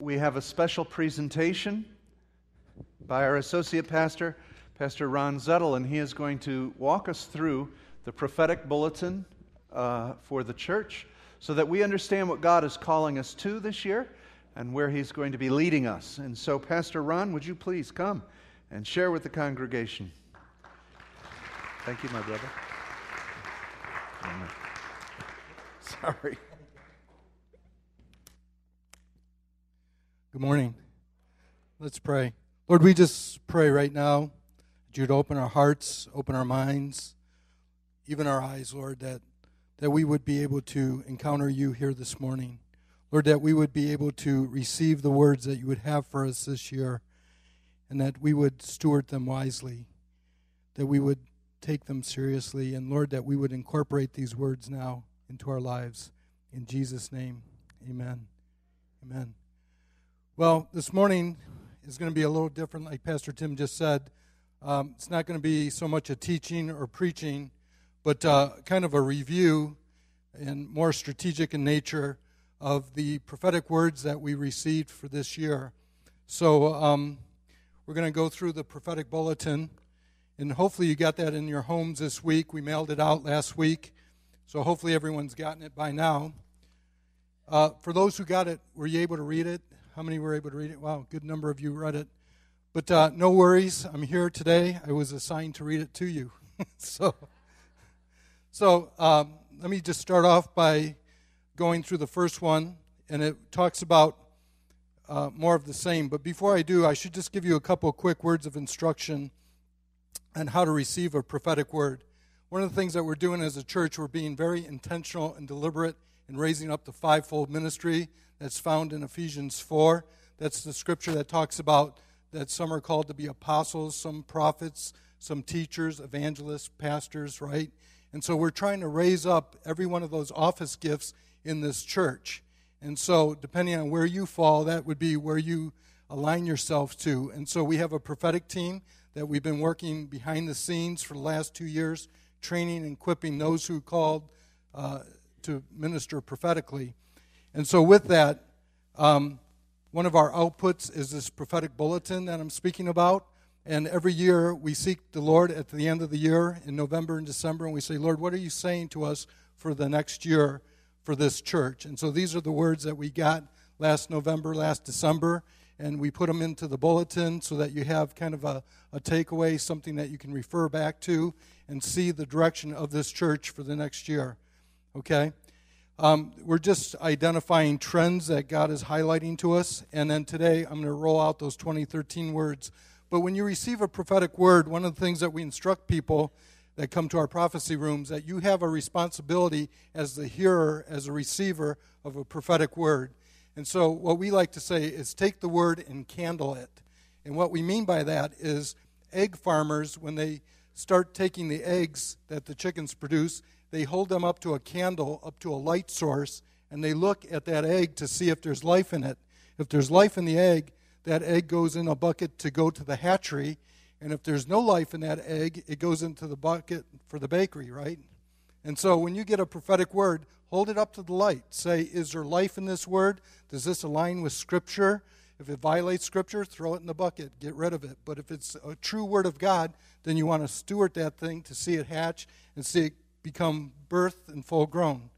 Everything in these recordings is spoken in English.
we have a special presentation by our associate pastor, Pastor Ron Zettel, and he is going to walk us through the prophetic bulletin uh, for the church so that we understand what God is calling us to this year and where he's going to be leading us. And so, Pastor Ron, would you please come and share with the congregation? Thank you, my brother. Sorry. Good morning. Let's pray. Lord, we just pray right now that you'd open our hearts, open our minds, even our eyes, Lord, that, that we would be able to encounter you here this morning. Lord, that we would be able to receive the words that you would have for us this year, and that we would steward them wisely, that we would take them seriously, and Lord, that we would incorporate these words now into our lives. In Jesus' name, amen. Amen. Well, this morning is going to be a little different, like Pastor Tim just said. Um, it's not going to be so much a teaching or preaching, but uh, kind of a review and more strategic in nature of the prophetic words that we received for this year. So um, we're going to go through the prophetic bulletin, and hopefully you got that in your homes this week. We mailed it out last week, so hopefully everyone's gotten it by now. Uh, for those who got it, were you able to read it? How many were able to read it? Wow, good number of you read it. But uh, no worries, I'm here today. I was assigned to read it to you. so, so um, let me just start off by going through the first one, and it talks about uh, more of the same. But before I do, I should just give you a couple quick words of instruction on how to receive a prophetic word. One of the things that we're doing as a church, we're being very intentional and deliberate in raising up the fivefold ministry that's found in Ephesians 4. That's the scripture that talks about that some are called to be apostles, some prophets, some teachers, evangelists, pastors, right? And so we're trying to raise up every one of those office gifts in this church. And so, depending on where you fall, that would be where you align yourself to. And so, we have a prophetic team that we've been working behind the scenes for the last two years, training and equipping those who called uh, to minister prophetically. And so, with that, um, one of our outputs is this prophetic bulletin that I'm speaking about. And every year we seek the Lord at the end of the year in November and December, and we say, Lord, what are you saying to us for the next year for this church? And so these are the words that we got last November, last December, and we put them into the bulletin so that you have kind of a, a takeaway, something that you can refer back to and see the direction of this church for the next year. Okay? Um, we're just identifying trends that God is highlighting to us. And then today I'm going to roll out those 2013 words. But when you receive a prophetic word, one of the things that we instruct people that come to our prophecy rooms that you have a responsibility as the hearer, as a receiver of a prophetic word. And so what we like to say is take the word and candle it. And what we mean by that is egg farmers, when they start taking the eggs that the chickens produce they hold them up to a candle, up to a light source, and they look at that egg to see if there's life in it. If there's life in the egg, that egg goes in a bucket to go to the hatchery. And if there's no life in that egg, it goes into the bucket for the bakery, right? And so when you get a prophetic word, hold it up to the light. Say, is there life in this word? Does this align with Scripture? If it violates Scripture, throw it in the bucket, get rid of it. But if it's a true word of God, then you want to steward that thing to see it hatch and see it become birthed and full grown.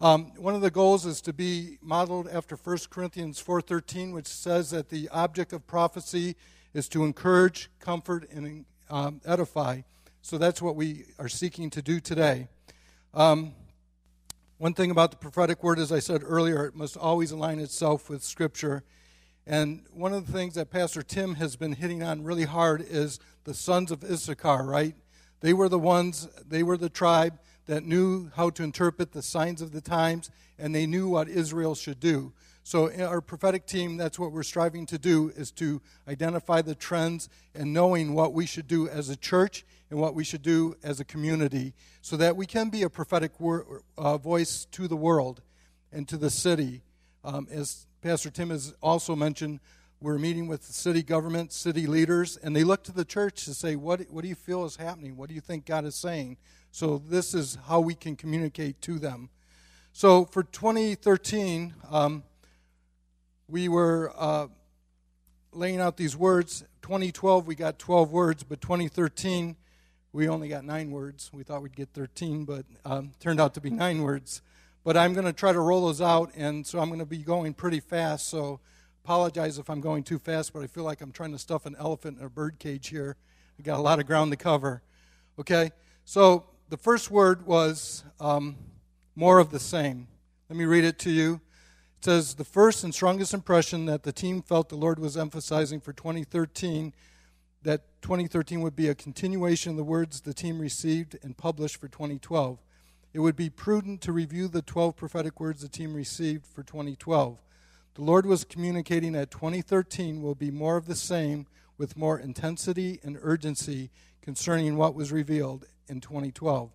Um, one of the goals is to be modeled after 1 Corinthians 4.13, which says that the object of prophecy is to encourage, comfort, and um, edify. So that's what we are seeking to do today. Um, one thing about the prophetic word, as I said earlier, it must always align itself with Scripture. And one of the things that Pastor Tim has been hitting on really hard is the sons of Issachar, right? They were the ones, they were the tribe that knew how to interpret the signs of the times, and they knew what Israel should do. So, our prophetic team, that's what we're striving to do, is to identify the trends and knowing what we should do as a church and what we should do as a community so that we can be a prophetic wor- uh, voice to the world and to the city. Um, as Pastor Tim has also mentioned, we're meeting with the city government, city leaders, and they look to the church to say, what, what do you feel is happening? What do you think God is saying? So, this is how we can communicate to them. So, for 2013, um, we were uh, laying out these words. 2012, we got 12 words, but 2013, we only got nine words. We thought we'd get 13, but um, turned out to be nine words. But I'm going to try to roll those out, and so I'm going to be going pretty fast. So apologize if I'm going too fast, but I feel like I'm trying to stuff an elephant in a bird cage here. We got a lot of ground to cover. Okay, so the first word was um, more of the same. Let me read it to you. It says the first and strongest impression that the team felt the Lord was emphasizing for 2013 that 2013 would be a continuation of the words the team received and published for 2012. It would be prudent to review the 12 prophetic words the team received for 2012. The Lord was communicating that 2013 will be more of the same with more intensity and urgency concerning what was revealed in 2012.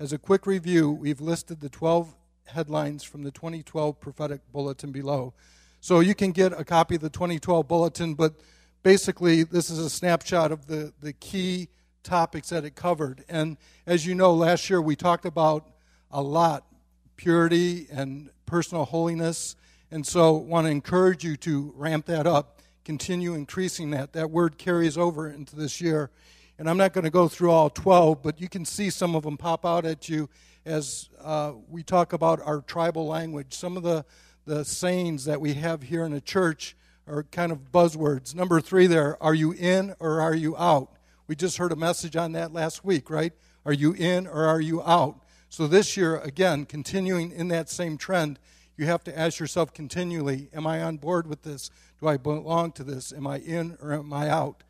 As a quick review, we've listed the 12 headlines from the 2012 prophetic bulletin below. So you can get a copy of the 2012 bulletin, but basically, this is a snapshot of the, the key topics that it covered. And as you know, last year we talked about a lot purity and personal holiness. And so, want to encourage you to ramp that up, continue increasing that. That word carries over into this year. And I'm not going to go through all 12, but you can see some of them pop out at you as uh, we talk about our tribal language. Some of the, the sayings that we have here in the church are kind of buzzwords. Number three there, are you in or are you out? We just heard a message on that last week, right? Are you in or are you out? So this year, again, continuing in that same trend, you have to ask yourself continually Am I on board with this? Do I belong to this? Am I in or am I out?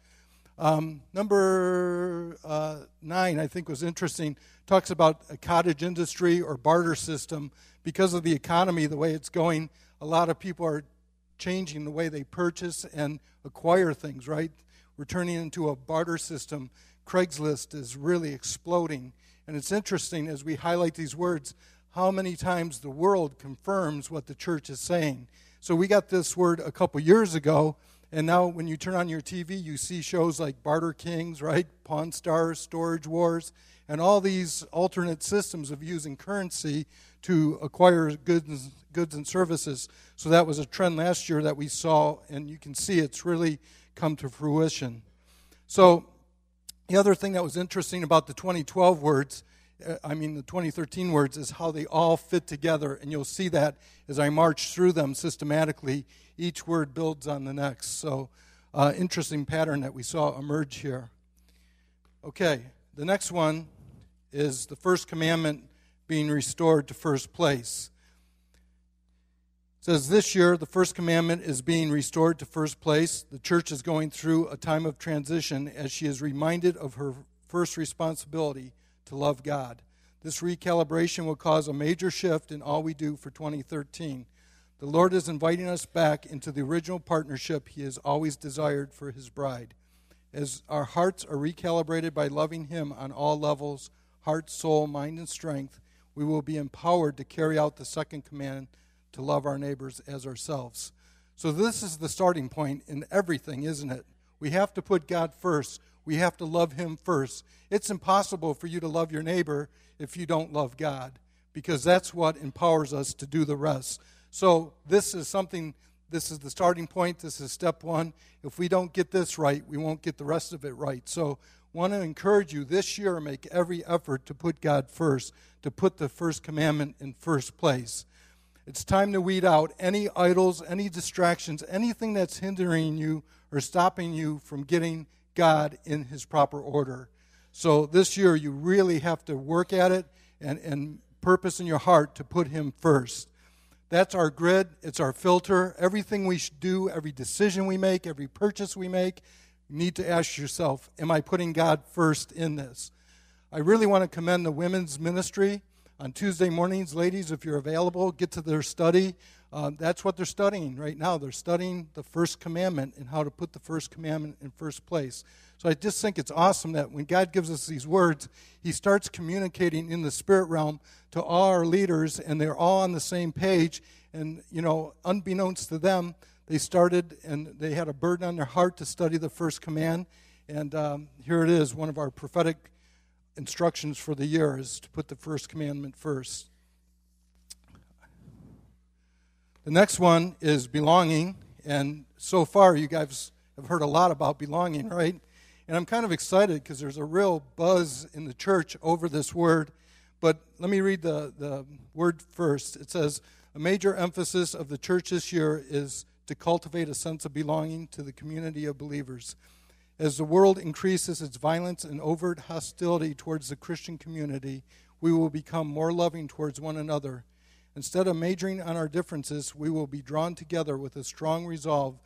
Um, number uh, nine, I think, was interesting. Talks about a cottage industry or barter system. Because of the economy, the way it's going, a lot of people are changing the way they purchase and acquire things, right? We're turning into a barter system. Craigslist is really exploding. And it's interesting as we highlight these words how many times the world confirms what the church is saying. So we got this word a couple years ago, and now when you turn on your TV, you see shows like Barter Kings, right? Pawn Stars, Storage Wars, and all these alternate systems of using currency to acquire goods, goods and services. So that was a trend last year that we saw, and you can see it's really come to fruition. So the other thing that was interesting about the 2012 words, I mean the 2013 words, is how they all fit together, and you'll see that as I march through them systematically. Each word builds on the next. So, uh, interesting pattern that we saw emerge here. Okay, the next one is the first commandment being restored to first place. It says this year the first commandment is being restored to first place. The church is going through a time of transition as she is reminded of her first responsibility to love God. This recalibration will cause a major shift in all we do for 2013. The Lord is inviting us back into the original partnership He has always desired for His bride. As our hearts are recalibrated by loving Him on all levels heart, soul, mind, and strength we will be empowered to carry out the second command to love our neighbors as ourselves. So, this is the starting point in everything, isn't it? We have to put God first. We have to love Him first. It's impossible for you to love your neighbor if you don't love God, because that's what empowers us to do the rest. So, this is something, this is the starting point. This is step one. If we don't get this right, we won't get the rest of it right. So, want to encourage you this year make every effort to put God first, to put the first commandment in first place. It's time to weed out any idols, any distractions, anything that's hindering you or stopping you from getting God in his proper order. So this year, you really have to work at it and, and purpose in your heart to put him first. That's our grid, it's our filter. Everything we do, every decision we make, every purchase we make, you need to ask yourself, am I putting God first in this? I really want to commend the women's ministry on Tuesday mornings. Ladies, if you're available, get to their study. Uh, that's what they're studying right now. They're studying the first commandment and how to put the first commandment in first place. So I just think it's awesome that when God gives us these words, He starts communicating in the spirit realm to all our leaders, and they're all on the same page. And, you know, unbeknownst to them, they started and they had a burden on their heart to study the first command. And um, here it is one of our prophetic instructions for the year is to put the first commandment first. The next one is belonging. And so far, you guys have heard a lot about belonging, right? And I'm kind of excited because there's a real buzz in the church over this word. But let me read the, the word first. It says, A major emphasis of the church this year is to cultivate a sense of belonging to the community of believers. As the world increases its violence and overt hostility towards the Christian community, we will become more loving towards one another. Instead of majoring on our differences, we will be drawn together with a strong resolve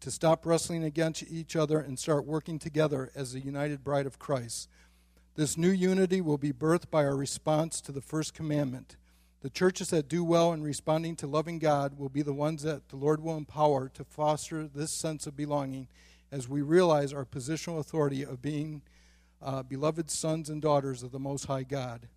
to stop wrestling against each other and start working together as the united bride of Christ. This new unity will be birthed by our response to the first commandment. The churches that do well in responding to loving God will be the ones that the Lord will empower to foster this sense of belonging as we realize our positional authority of being uh, beloved sons and daughters of the Most High God.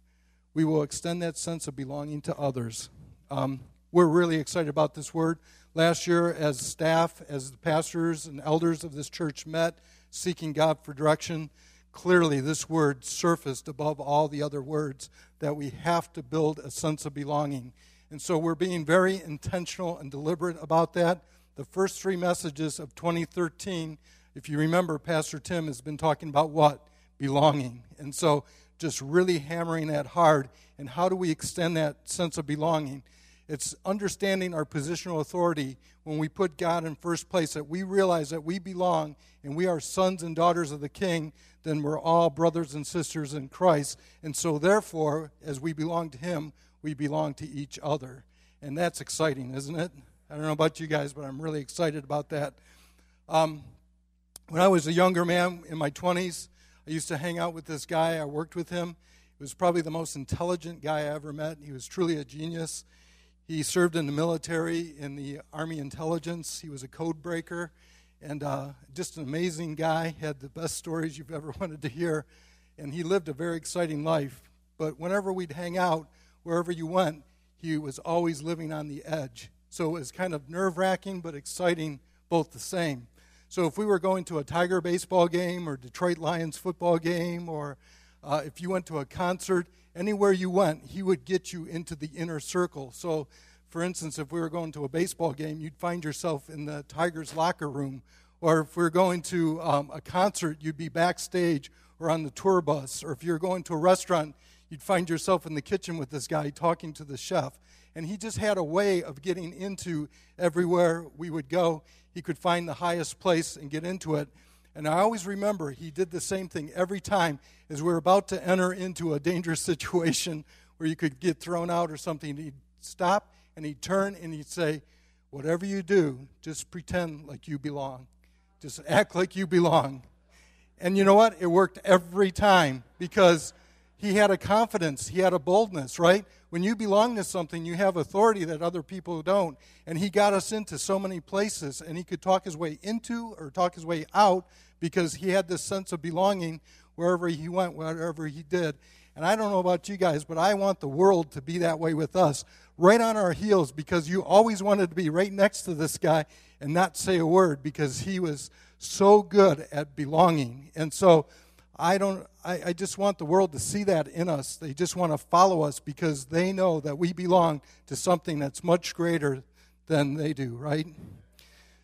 We will extend that sense of belonging to others. Um, we're really excited about this word. Last year, as staff, as the pastors and elders of this church met seeking God for direction, clearly this word surfaced above all the other words that we have to build a sense of belonging. And so we're being very intentional and deliberate about that. The first three messages of 2013, if you remember, Pastor Tim has been talking about what? Belonging. And so just really hammering that hard. And how do we extend that sense of belonging? It's understanding our positional authority when we put God in first place, that we realize that we belong and we are sons and daughters of the King, then we're all brothers and sisters in Christ. And so, therefore, as we belong to Him, we belong to each other. And that's exciting, isn't it? I don't know about you guys, but I'm really excited about that. Um, when I was a younger man in my 20s, I used to hang out with this guy. I worked with him. He was probably the most intelligent guy I ever met. He was truly a genius. He served in the military, in the Army intelligence. He was a code breaker and uh, just an amazing guy. Had the best stories you've ever wanted to hear. And he lived a very exciting life. But whenever we'd hang out, wherever you went, he was always living on the edge. So it was kind of nerve wracking but exciting both the same. So if we were going to a Tiger baseball game or Detroit Lions football game, or uh, if you went to a concert, anywhere you went, he would get you into the inner circle. So, for instance, if we were going to a baseball game, you'd find yourself in the Tigers locker room. Or if we were going to um, a concert, you'd be backstage or on the tour bus. Or if you're going to a restaurant, you'd find yourself in the kitchen with this guy talking to the chef. And he just had a way of getting into everywhere we would go. He could find the highest place and get into it. And I always remember he did the same thing every time as we are about to enter into a dangerous situation where you could get thrown out or something. He'd stop and he'd turn and he'd say, Whatever you do, just pretend like you belong. Just act like you belong. And you know what? It worked every time because he had a confidence, he had a boldness, right? When you belong to something, you have authority that other people don't. And he got us into so many places, and he could talk his way into or talk his way out because he had this sense of belonging wherever he went, whatever he did. And I don't know about you guys, but I want the world to be that way with us, right on our heels, because you always wanted to be right next to this guy and not say a word because he was so good at belonging. And so I don't I, I, just want the world to see that in us. They just want to follow us because they know that we belong to something that's much greater than they do, right?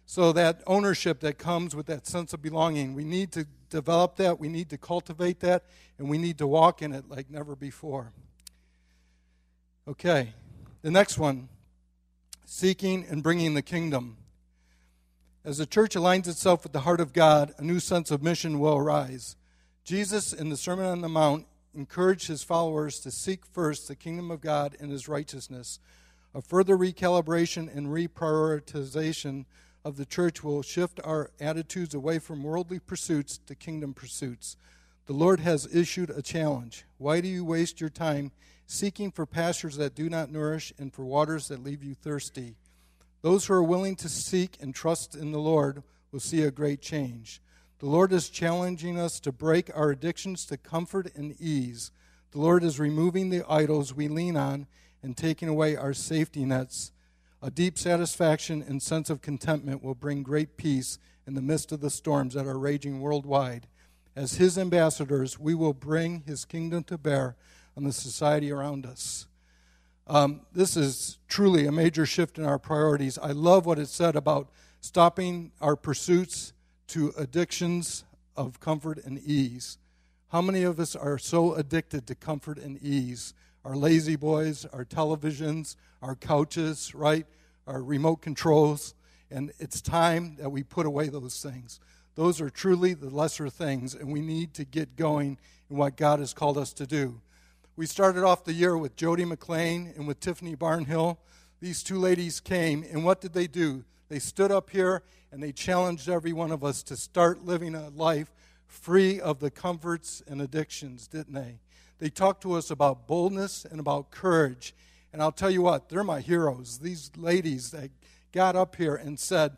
So that ownership that comes with that sense of belonging, we need to develop that, we need to cultivate that, and we need to walk in it like never before. Okay, the next one seeking and bringing the kingdom. As the church aligns itself with the heart of God, a new sense of mission will arise. Jesus, in the Sermon on the Mount, encouraged his followers to seek first the kingdom of God and his righteousness. A further recalibration and reprioritization of the church will shift our attitudes away from worldly pursuits to kingdom pursuits. The Lord has issued a challenge. Why do you waste your time seeking for pastures that do not nourish and for waters that leave you thirsty? Those who are willing to seek and trust in the Lord will see a great change. The Lord is challenging us to break our addictions to comfort and ease. The Lord is removing the idols we lean on and taking away our safety nets. A deep satisfaction and sense of contentment will bring great peace in the midst of the storms that are raging worldwide. As His ambassadors, we will bring His kingdom to bear on the society around us. Um, this is truly a major shift in our priorities. I love what it said about stopping our pursuits to addictions of comfort and ease. How many of us are so addicted to comfort and ease? Our lazy boys, our televisions, our couches, right? Our remote controls. And it's time that we put away those things. Those are truly the lesser things, and we need to get going in what God has called us to do. We started off the year with Jody McLean and with Tiffany Barnhill. These two ladies came, and what did they do? They stood up here and they challenged every one of us to start living a life free of the comforts and addictions, didn't they? They talked to us about boldness and about courage. And I'll tell you what, they're my heroes. These ladies that got up here and said,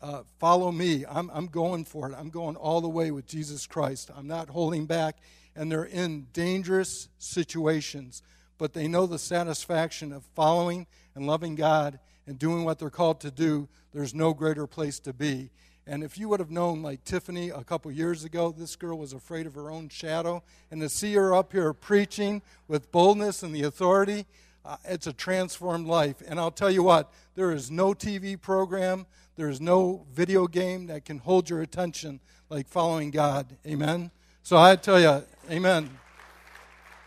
uh, Follow me. I'm, I'm going for it. I'm going all the way with Jesus Christ. I'm not holding back and they're in dangerous situations, but they know the satisfaction of following and loving God and doing what they're called to do. There's no greater place to be. And if you would have known, like Tiffany a couple years ago, this girl was afraid of her own shadow. And to see her up here preaching with boldness and the authority, uh, it's a transformed life. And I'll tell you what, there is no TV program, there is no video game that can hold your attention like following God. Amen? So I tell you, amen.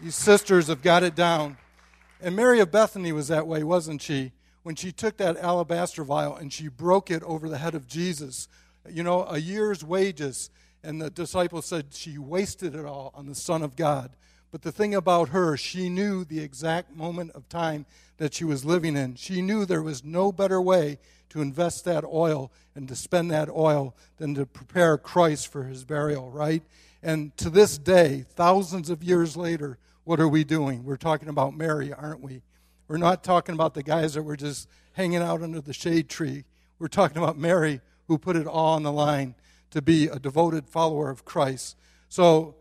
These sisters have got it down. And Mary of Bethany was that way, wasn't she? When she took that alabaster vial and she broke it over the head of Jesus, you know, a year's wages. And the disciples said she wasted it all on the Son of God. But the thing about her, she knew the exact moment of time that she was living in. She knew there was no better way to invest that oil and to spend that oil than to prepare Christ for his burial, right? And to this day, thousands of years later, what are we doing? We're talking about Mary, aren't we? We're not talking about the guys that were just hanging out under the shade tree. We're talking about Mary, who put it all on the line to be a devoted follower of Christ. So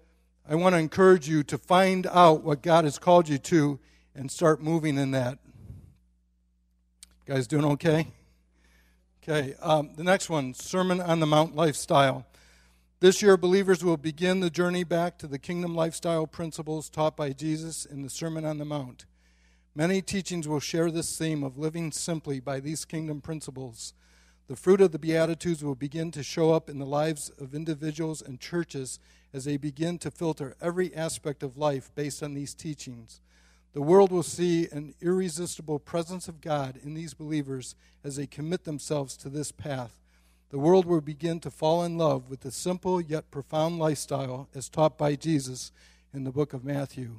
I want to encourage you to find out what God has called you to and start moving in that. You guys doing okay? Okay, um, the next one Sermon on the Mount lifestyle. This year, believers will begin the journey back to the kingdom lifestyle principles taught by Jesus in the Sermon on the Mount. Many teachings will share this theme of living simply by these kingdom principles. The fruit of the Beatitudes will begin to show up in the lives of individuals and churches as they begin to filter every aspect of life based on these teachings. The world will see an irresistible presence of God in these believers as they commit themselves to this path the world will begin to fall in love with the simple yet profound lifestyle as taught by Jesus in the book of Matthew.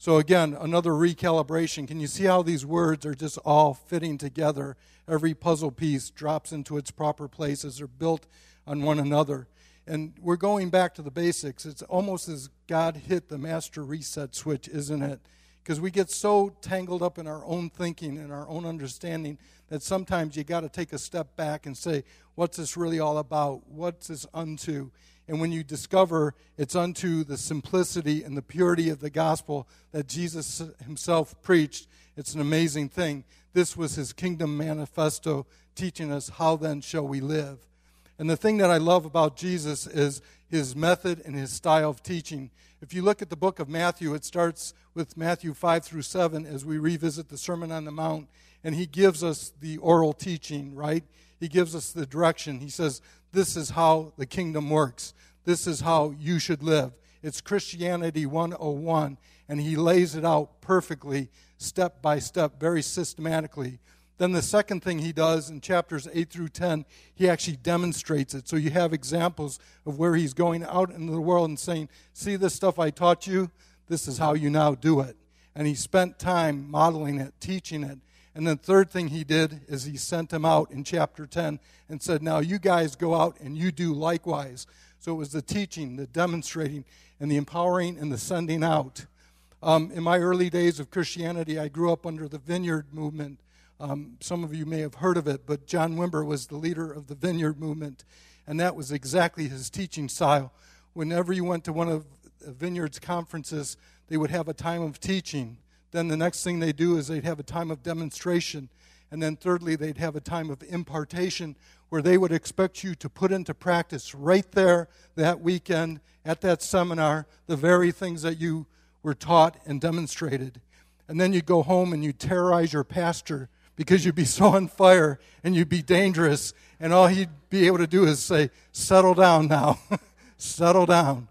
So, again, another recalibration. Can you see how these words are just all fitting together? Every puzzle piece drops into its proper place as they're built on one another. And we're going back to the basics. It's almost as God hit the master reset switch, isn't it? Because we get so tangled up in our own thinking and our own understanding that sometimes you got to take a step back and say, what's this really all about? What's this unto? And when you discover it's unto the simplicity and the purity of the gospel that Jesus himself preached, it's an amazing thing. This was his kingdom manifesto teaching us how then shall we live. And the thing that I love about Jesus is his method and his style of teaching. If you look at the book of Matthew, it starts with Matthew 5 through 7 as we revisit the Sermon on the Mount and he gives us the oral teaching, right? He gives us the direction. He says, This is how the kingdom works. This is how you should live. It's Christianity 101, and he lays it out perfectly, step by step, very systematically. Then the second thing he does in chapters 8 through 10, he actually demonstrates it. So you have examples of where he's going out into the world and saying, See this stuff I taught you? This is how you now do it. And he spent time modeling it, teaching it, and then third thing he did is he sent them out in chapter 10 and said, Now you guys go out and you do likewise. So it was the teaching, the demonstrating, and the empowering and the sending out. Um, in my early days of Christianity, I grew up under the Vineyard movement. Um, some of you may have heard of it, but John Wimber was the leader of the Vineyard movement, and that was exactly his teaching style. Whenever you went to one of the Vineyard's conferences, they would have a time of teaching then the next thing they do is they'd have a time of demonstration. And then thirdly, they'd have a time of impartation where they would expect you to put into practice right there that weekend at that seminar the very things that you were taught and demonstrated. and then you'd go home and you'd terrorize your pastor because you'd be so on fire and you'd be dangerous, and all he'd be able to do is say, Settle down now, settle down.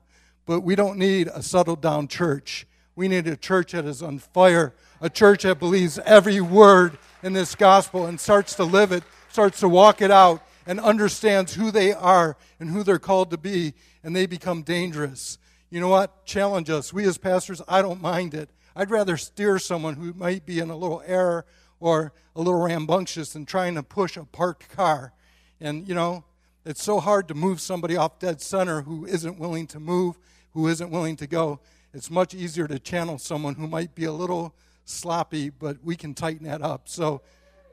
But we don't need a settled down church. We need a church that is on fire, a church that believes every word in this gospel and starts to live it, starts to walk it out, and understands who they are and who they're called to be, and they become dangerous. You know what? Challenge us. We as pastors, I don't mind it. I'd rather steer someone who might be in a little error or a little rambunctious than trying to push a parked car. And, you know, it's so hard to move somebody off dead center who isn't willing to move, who isn't willing to go. It's much easier to channel someone who might be a little sloppy, but we can tighten that up. So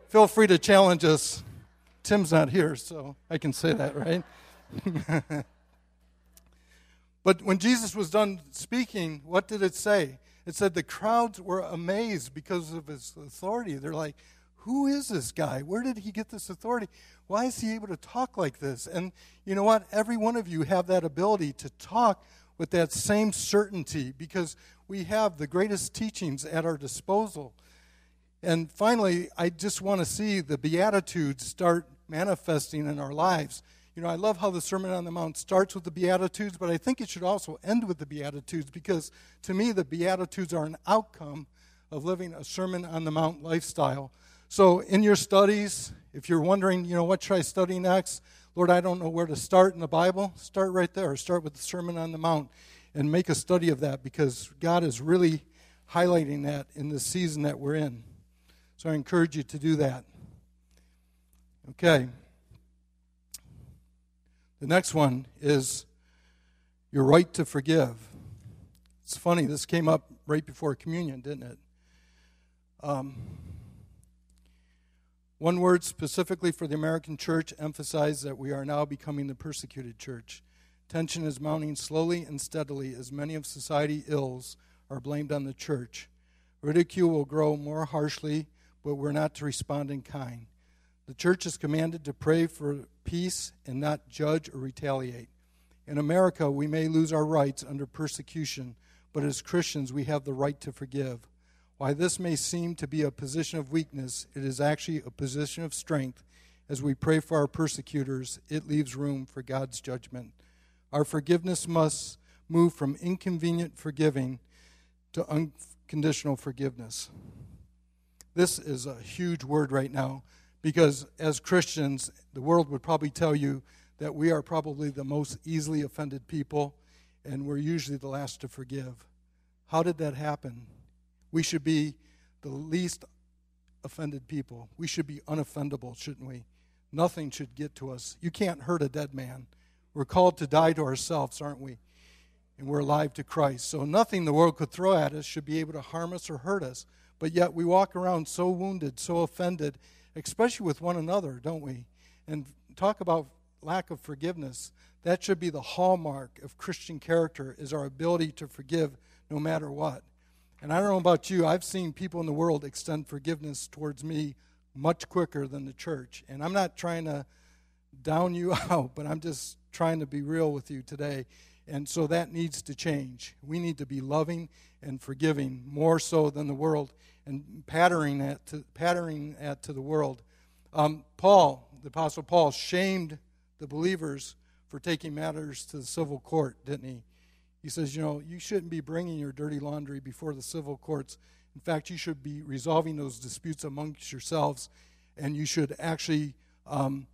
feel free to challenge us. Tim's not here, so I can say that, right? but when Jesus was done speaking, what did it say? It said the crowds were amazed because of his authority. They're like, who is this guy? Where did he get this authority? Why is he able to talk like this? And you know what? Every one of you have that ability to talk with that same certainty because we have the greatest teachings at our disposal. And finally, I just want to see the Beatitudes start manifesting in our lives. You know, I love how the Sermon on the Mount starts with the Beatitudes, but I think it should also end with the Beatitudes because to me, the Beatitudes are an outcome of living a Sermon on the Mount lifestyle. So, in your studies, if you're wondering, you know, what should I study next? Lord, I don't know where to start in the Bible. Start right there. Start with the Sermon on the Mount and make a study of that because God is really highlighting that in the season that we're in. So I encourage you to do that. Okay. The next one is your right to forgive. It's funny, this came up right before communion, didn't it? Um, one word specifically for the American church emphasized that we are now becoming the persecuted church. Tension is mounting slowly and steadily as many of society ills are blamed on the church. Ridicule will grow more harshly, but we're not to respond in kind. The church is commanded to pray for peace and not judge or retaliate. In America, we may lose our rights under persecution, but as Christians, we have the right to forgive. While this may seem to be a position of weakness, it is actually a position of strength. As we pray for our persecutors, it leaves room for God's judgment. Our forgiveness must move from inconvenient forgiving to unconditional forgiveness. This is a huge word right now because as Christians, the world would probably tell you that we are probably the most easily offended people and we're usually the last to forgive. How did that happen? We should be the least offended people. We should be unoffendable, shouldn't we? Nothing should get to us. You can't hurt a dead man. We're called to die to ourselves, aren't we? And we're alive to Christ. So nothing the world could throw at us should be able to harm us or hurt us. But yet we walk around so wounded, so offended, especially with one another, don't we? And talk about lack of forgiveness. That should be the hallmark of Christian character is our ability to forgive no matter what. And I don't know about you, I've seen people in the world extend forgiveness towards me much quicker than the church. And I'm not trying to down you out, but I'm just trying to be real with you today. And so that needs to change. We need to be loving and forgiving more so than the world and patterning that to, patterning that to the world. Um, Paul, the Apostle Paul, shamed the believers for taking matters to the civil court, didn't he? He says, you know, you shouldn't be bringing your dirty laundry before the civil courts. In fact, you should be resolving those disputes amongst yourselves, and you should actually um,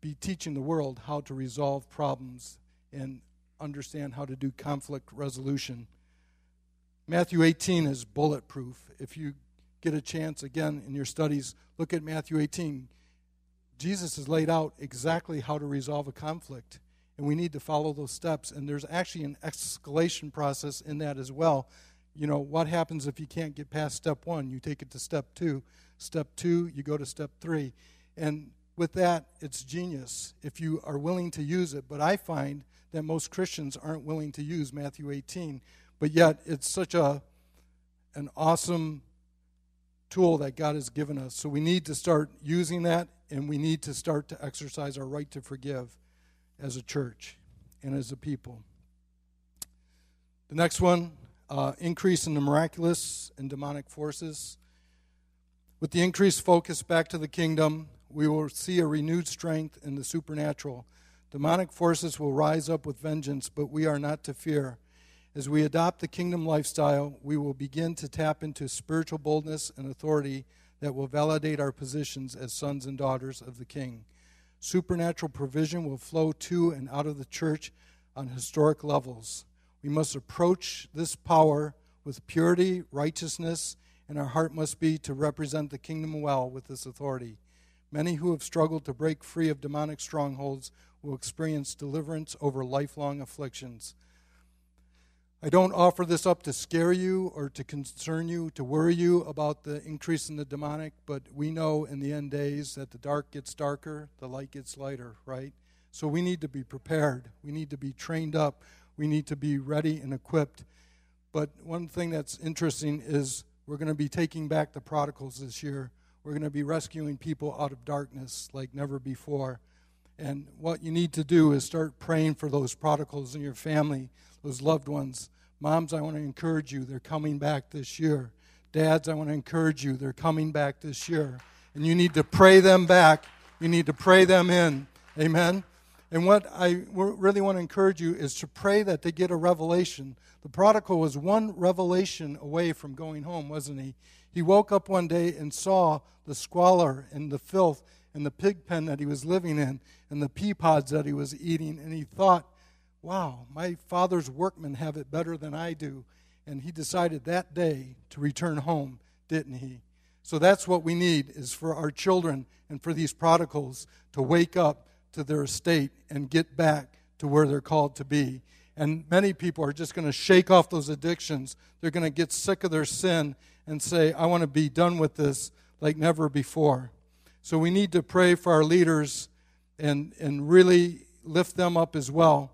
be teaching the world how to resolve problems and understand how to do conflict resolution. Matthew 18 is bulletproof. If you get a chance again in your studies, look at Matthew 18. Jesus has laid out exactly how to resolve a conflict and we need to follow those steps. And there's actually an escalation process in that as well. You know, what happens if you can't get past step one? You take it to step two. Step two, you go to step three. And with that, it's genius if you are willing to use it. But I find that most Christians aren't willing to use Matthew 18. But yet, it's such a an awesome tool that God has given us. So we need to start using that, and we need to start to exercise our right to forgive as a church and as a people. The next one uh, increase in the miraculous and demonic forces. With the increased focus back to the kingdom, we will see a renewed strength in the supernatural. Demonic forces will rise up with vengeance, but we are not to fear. As we adopt the kingdom lifestyle, we will begin to tap into spiritual boldness and authority that will validate our positions as sons and daughters of the King. Supernatural provision will flow to and out of the church on historic levels. We must approach this power with purity, righteousness, and our heart must be to represent the kingdom well with this authority. Many who have struggled to break free of demonic strongholds will experience deliverance over lifelong afflictions. I don't offer this up to scare you or to concern you, to worry you about the increase in the demonic, but we know in the end days that the dark gets darker, the light gets lighter, right? So we need to be prepared. We need to be trained up. We need to be ready and equipped. But one thing that's interesting is we're going to be taking back the prodigals this year. We're going to be rescuing people out of darkness like never before. And what you need to do is start praying for those prodigals in your family, those loved ones. Moms, I want to encourage you. They're coming back this year. Dads, I want to encourage you. They're coming back this year. And you need to pray them back. You need to pray them in. Amen. And what I really want to encourage you is to pray that they get a revelation. The prodigal was one revelation away from going home, wasn't he? He woke up one day and saw the squalor and the filth and the pig pen that he was living in and the pea pods that he was eating. And he thought, wow, my father's workmen have it better than I do. And he decided that day to return home, didn't he? So that's what we need is for our children and for these prodigals to wake up to their estate and get back to where they're called to be. And many people are just going to shake off those addictions. They're going to get sick of their sin and say, I want to be done with this like never before. So we need to pray for our leaders and, and really lift them up as well.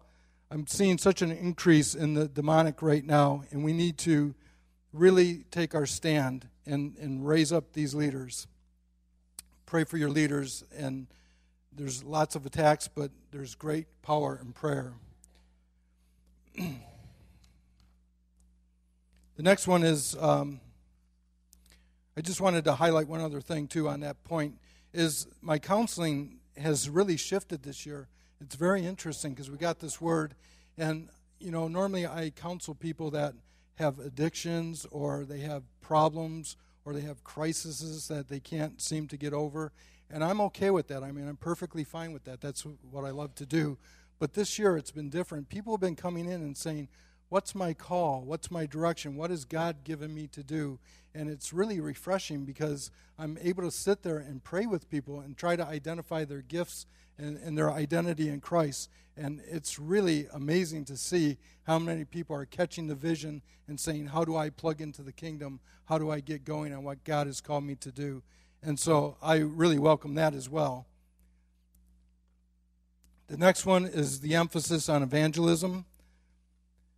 I'm seeing such an increase in the demonic right now, and we need to really take our stand and, and raise up these leaders. Pray for your leaders and there's lots of attacks, but there's great power in prayer. the next one is um, I just wanted to highlight one other thing, too, on that point is my counseling has really shifted this year. It's very interesting because we got this word, and you know, normally I counsel people that have addictions or they have problems or they have crises that they can't seem to get over. And I'm okay with that. I mean, I'm perfectly fine with that. That's what I love to do. But this year it's been different. People have been coming in and saying, What's my call? What's my direction? What has God given me to do? And it's really refreshing because I'm able to sit there and pray with people and try to identify their gifts and, and their identity in Christ. And it's really amazing to see how many people are catching the vision and saying, How do I plug into the kingdom? How do I get going on what God has called me to do? And so I really welcome that as well. The next one is the emphasis on evangelism.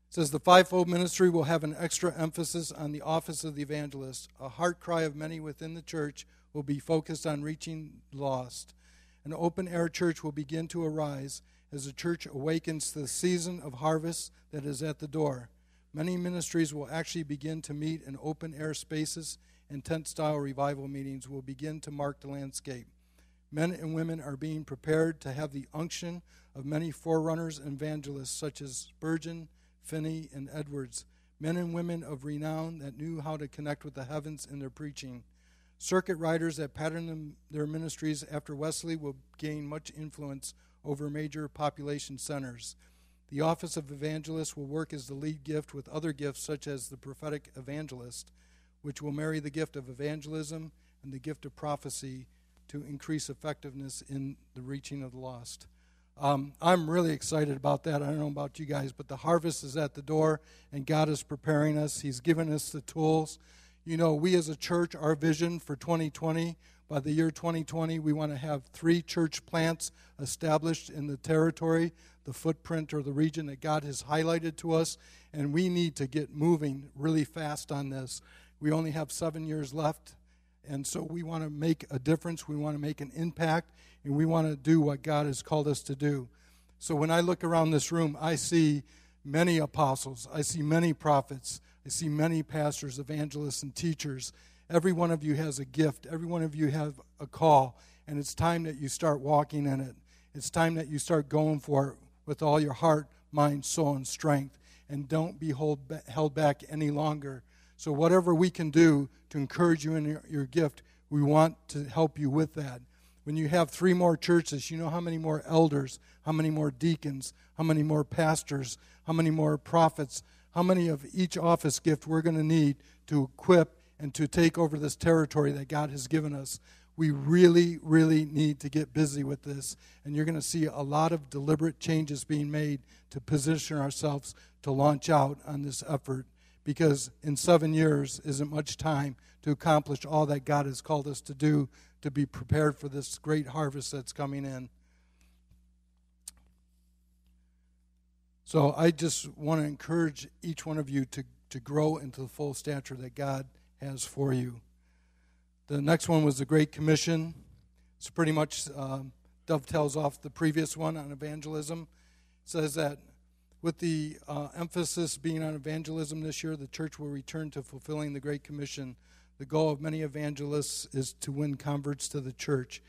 It says the fivefold ministry will have an extra emphasis on the office of the evangelist. A heart cry of many within the church will be focused on reaching lost. An open air church will begin to arise as the church awakens to the season of harvest that is at the door. Many ministries will actually begin to meet in open air spaces and tent style revival meetings will begin to mark the landscape. Men and women are being prepared to have the unction of many forerunners and evangelists such as Spurgeon, Finney, and Edwards, men and women of renown that knew how to connect with the heavens in their preaching. Circuit riders that patterned their ministries after Wesley will gain much influence over major population centers. The office of evangelist will work as the lead gift with other gifts such as the prophetic evangelist which will marry the gift of evangelism and the gift of prophecy to increase effectiveness in the reaching of the lost. Um, I'm really excited about that. I don't know about you guys, but the harvest is at the door, and God is preparing us. He's given us the tools. You know, we as a church, our vision for 2020, by the year 2020, we want to have three church plants established in the territory, the footprint or the region that God has highlighted to us, and we need to get moving really fast on this. We only have seven years left, and so we want to make a difference. We want to make an impact, and we want to do what God has called us to do. So when I look around this room, I see many apostles, I see many prophets, I see many pastors, evangelists, and teachers. Every one of you has a gift. Every one of you have a call, and it's time that you start walking in it. It's time that you start going for it with all your heart, mind, soul, and strength, and don't be hold, held back any longer. So, whatever we can do to encourage you in your, your gift, we want to help you with that. When you have three more churches, you know how many more elders, how many more deacons, how many more pastors, how many more prophets, how many of each office gift we're going to need to equip and to take over this territory that God has given us. We really, really need to get busy with this. And you're going to see a lot of deliberate changes being made to position ourselves to launch out on this effort because in seven years isn't much time to accomplish all that God has called us to do to be prepared for this great harvest that's coming in. So I just want to encourage each one of you to, to grow into the full stature that God has for you. The next one was the Great Commission. It's pretty much um, dovetails off the previous one on evangelism. It says that with the uh, emphasis being on evangelism this year, the church will return to fulfilling the Great Commission the goal of many evangelists is to win converts to the church.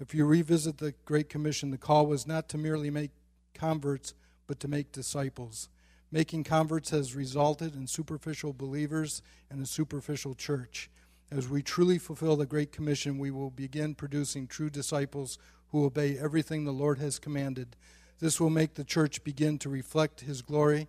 If you revisit the Great Commission, the call was not to merely make converts, but to make disciples. Making converts has resulted in superficial believers and a superficial church. As we truly fulfill the Great Commission, we will begin producing true disciples who obey everything the Lord has commanded. This will make the church begin to reflect His glory.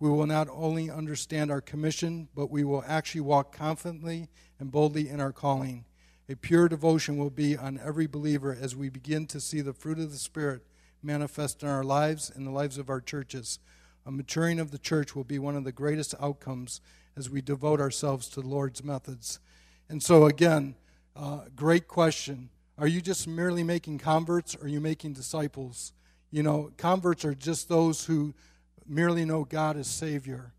We will not only understand our commission, but we will actually walk confidently and boldly in our calling. A pure devotion will be on every believer as we begin to see the fruit of the Spirit manifest in our lives and the lives of our churches. A maturing of the church will be one of the greatest outcomes as we devote ourselves to the Lord's methods. And so, again, uh, great question. Are you just merely making converts or are you making disciples? You know, converts are just those who merely know God as Savior.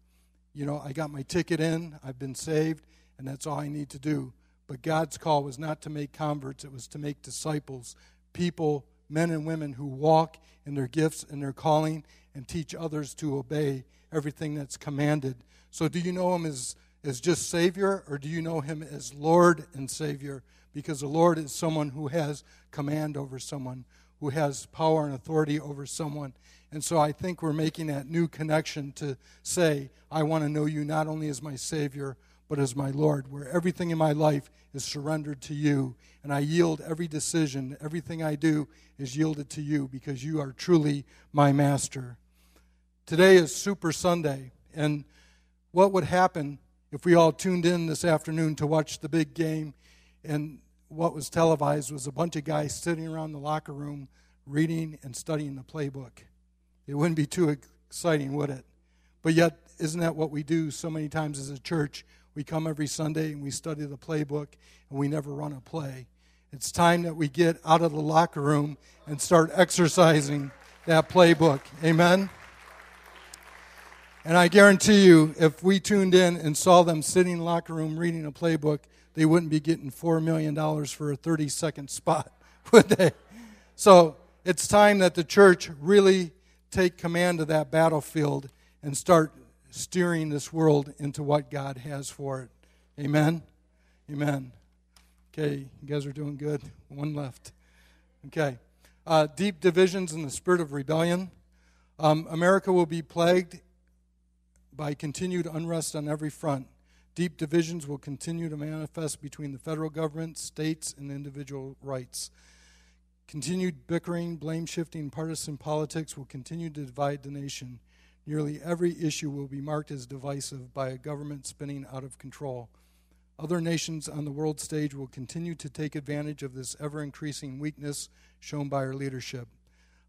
You know, I got my ticket in, I've been saved, and that's all I need to do. But God's call was not to make converts, it was to make disciples, people, men and women who walk in their gifts and their calling and teach others to obey everything that's commanded. So, do you know Him as, as just Savior, or do you know Him as Lord and Savior? Because the Lord is someone who has command over someone, who has power and authority over someone. And so I think we're making that new connection to say, I want to know you not only as my Savior, but as my Lord, where everything in my life is surrendered to you. And I yield every decision, everything I do is yielded to you because you are truly my master. Today is Super Sunday. And what would happen if we all tuned in this afternoon to watch the big game and what was televised was a bunch of guys sitting around the locker room reading and studying the playbook? It wouldn't be too exciting, would it? But yet, isn't that what we do so many times as a church? We come every Sunday and we study the playbook and we never run a play. It's time that we get out of the locker room and start exercising that playbook. Amen? And I guarantee you, if we tuned in and saw them sitting in the locker room reading a playbook, they wouldn't be getting $4 million for a 30 second spot, would they? So it's time that the church really take command of that battlefield and start steering this world into what God has for it. Amen? Amen. Okay, you guys are doing good. One left. Okay. Uh, deep divisions in the spirit of rebellion. Um, America will be plagued by continued unrest on every front. Deep divisions will continue to manifest between the federal government, states, and individual rights. Continued bickering, blame shifting, partisan politics will continue to divide the nation. Nearly every issue will be marked as divisive by a government spinning out of control. Other nations on the world stage will continue to take advantage of this ever increasing weakness shown by our leadership.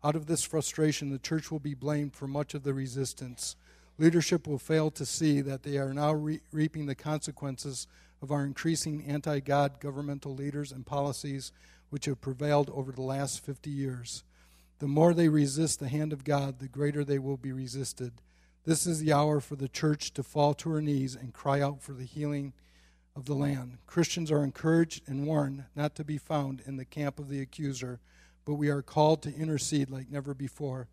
Out of this frustration, the church will be blamed for much of the resistance. Leadership will fail to see that they are now re- reaping the consequences of our increasing anti God governmental leaders and policies which have prevailed over the last 50 years. The more they resist the hand of God, the greater they will be resisted. This is the hour for the church to fall to her knees and cry out for the healing of the land. Christians are encouraged and warned not to be found in the camp of the accuser, but we are called to intercede like never before.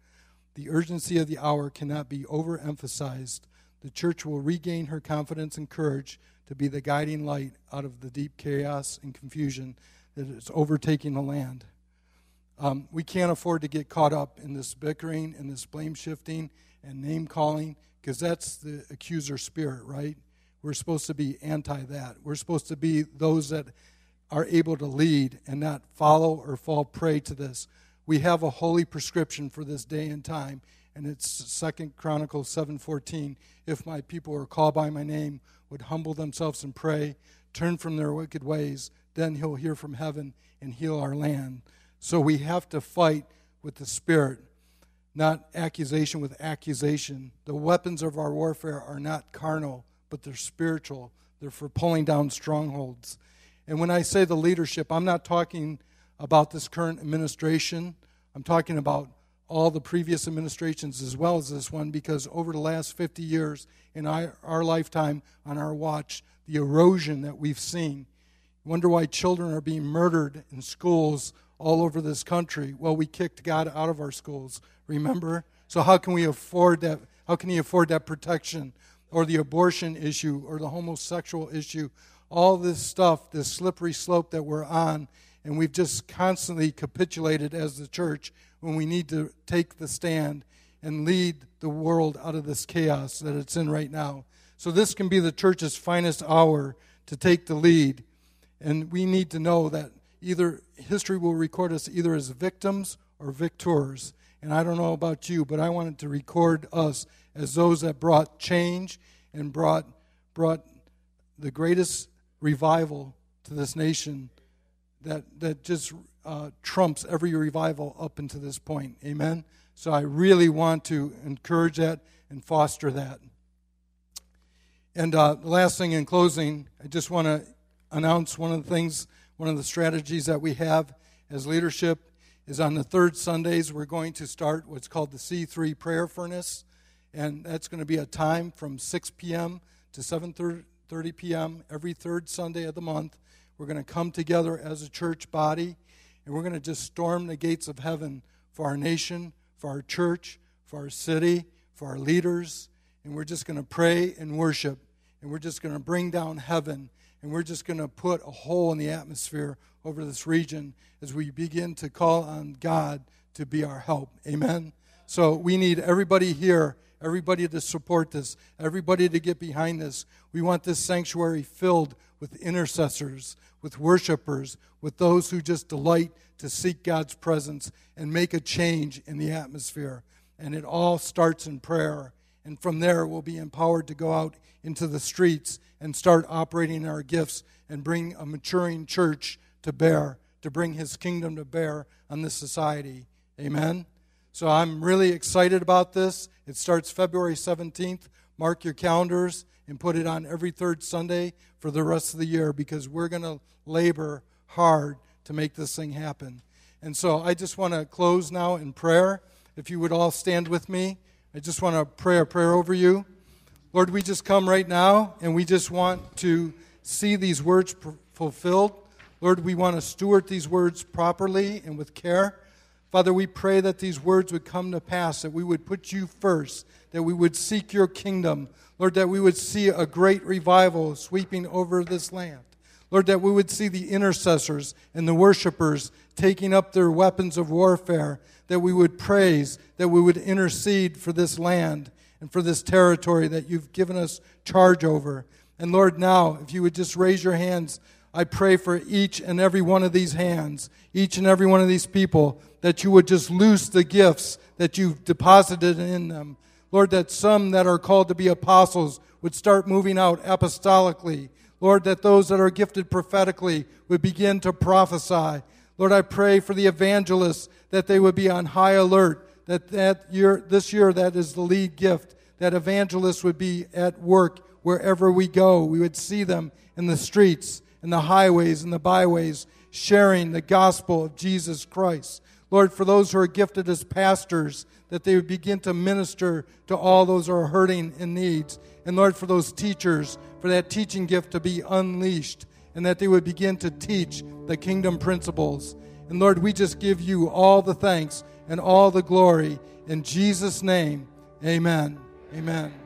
The urgency of the hour cannot be overemphasized. the church will regain her confidence and courage to be the guiding light out of the deep chaos and confusion that is overtaking the land. Um, we can't afford to get caught up in this bickering and this blame shifting and name calling because that's the accuser spirit, right? We're supposed to be anti that. We're supposed to be those that are able to lead and not follow or fall prey to this. We have a holy prescription for this day and time, and it's Second Chronicles 7:14. If my people are called by my name, would humble themselves and pray, turn from their wicked ways, then he'll hear from heaven and heal our land. So we have to fight with the spirit, not accusation with accusation. The weapons of our warfare are not carnal, but they're spiritual. They're for pulling down strongholds. And when I say the leadership, I'm not talking about this current administration. I'm talking about all the previous administrations as well as this one because over the last 50 years in our, our lifetime on our watch, the erosion that we've seen. Wonder why children are being murdered in schools all over this country. Well, we kicked God out of our schools, remember? So how can we afford that? How can he afford that protection? Or the abortion issue or the homosexual issue? All this stuff, this slippery slope that we're on, and we've just constantly capitulated as the church when we need to take the stand and lead the world out of this chaos that it's in right now. So, this can be the church's finest hour to take the lead. And we need to know that either history will record us either as victims or victors. And I don't know about you, but I wanted to record us as those that brought change and brought, brought the greatest revival to this nation that, that just uh, trumps every revival up until this point. Amen? So I really want to encourage that and foster that. And uh, last thing in closing, I just want to announce one of the things, one of the strategies that we have as leadership is on the third Sundays, we're going to start what's called the C3 prayer furnace. And that's going to be a time from 6 p.m. to 7.30 p.m. every third Sunday of the month. We're going to come together as a church body and we're going to just storm the gates of heaven for our nation, for our church, for our city, for our leaders. And we're just going to pray and worship. And we're just going to bring down heaven. And we're just going to put a hole in the atmosphere over this region as we begin to call on God to be our help. Amen. So we need everybody here, everybody to support this, everybody to get behind this. We want this sanctuary filled with intercessors, with worshipers, with those who just delight to seek God's presence and make a change in the atmosphere. And it all starts in prayer. And from there, we'll be empowered to go out into the streets and start operating our gifts and bring a maturing church to bear, to bring his kingdom to bear on this society. Amen. So I'm really excited about this. It starts February 17th. Mark your calendars and put it on every third Sunday for the rest of the year because we're going to labor hard to make this thing happen. And so I just want to close now in prayer. If you would all stand with me, I just want to pray a prayer over you. Lord, we just come right now and we just want to see these words fulfilled. Lord, we want to steward these words properly and with care. Father, we pray that these words would come to pass, that we would put you first, that we would seek your kingdom. Lord, that we would see a great revival sweeping over this land. Lord, that we would see the intercessors and the worshipers taking up their weapons of warfare, that we would praise, that we would intercede for this land and for this territory that you've given us charge over. And Lord, now, if you would just raise your hands, I pray for each and every one of these hands, each and every one of these people, that you would just loose the gifts that you've deposited in them. Lord, that some that are called to be apostles would start moving out apostolically. Lord, that those that are gifted prophetically would begin to prophesy. Lord, I pray for the evangelists that they would be on high alert, that, that year, this year that is the lead gift, that evangelists would be at work wherever we go. We would see them in the streets, in the highways, in the byways, sharing the gospel of Jesus Christ. Lord, for those who are gifted as pastors, that they would begin to minister to all those who are hurting and needs. And Lord, for those teachers, for that teaching gift to be unleashed, and that they would begin to teach the kingdom principles. And Lord, we just give you all the thanks and all the glory. In Jesus' name, amen. Amen.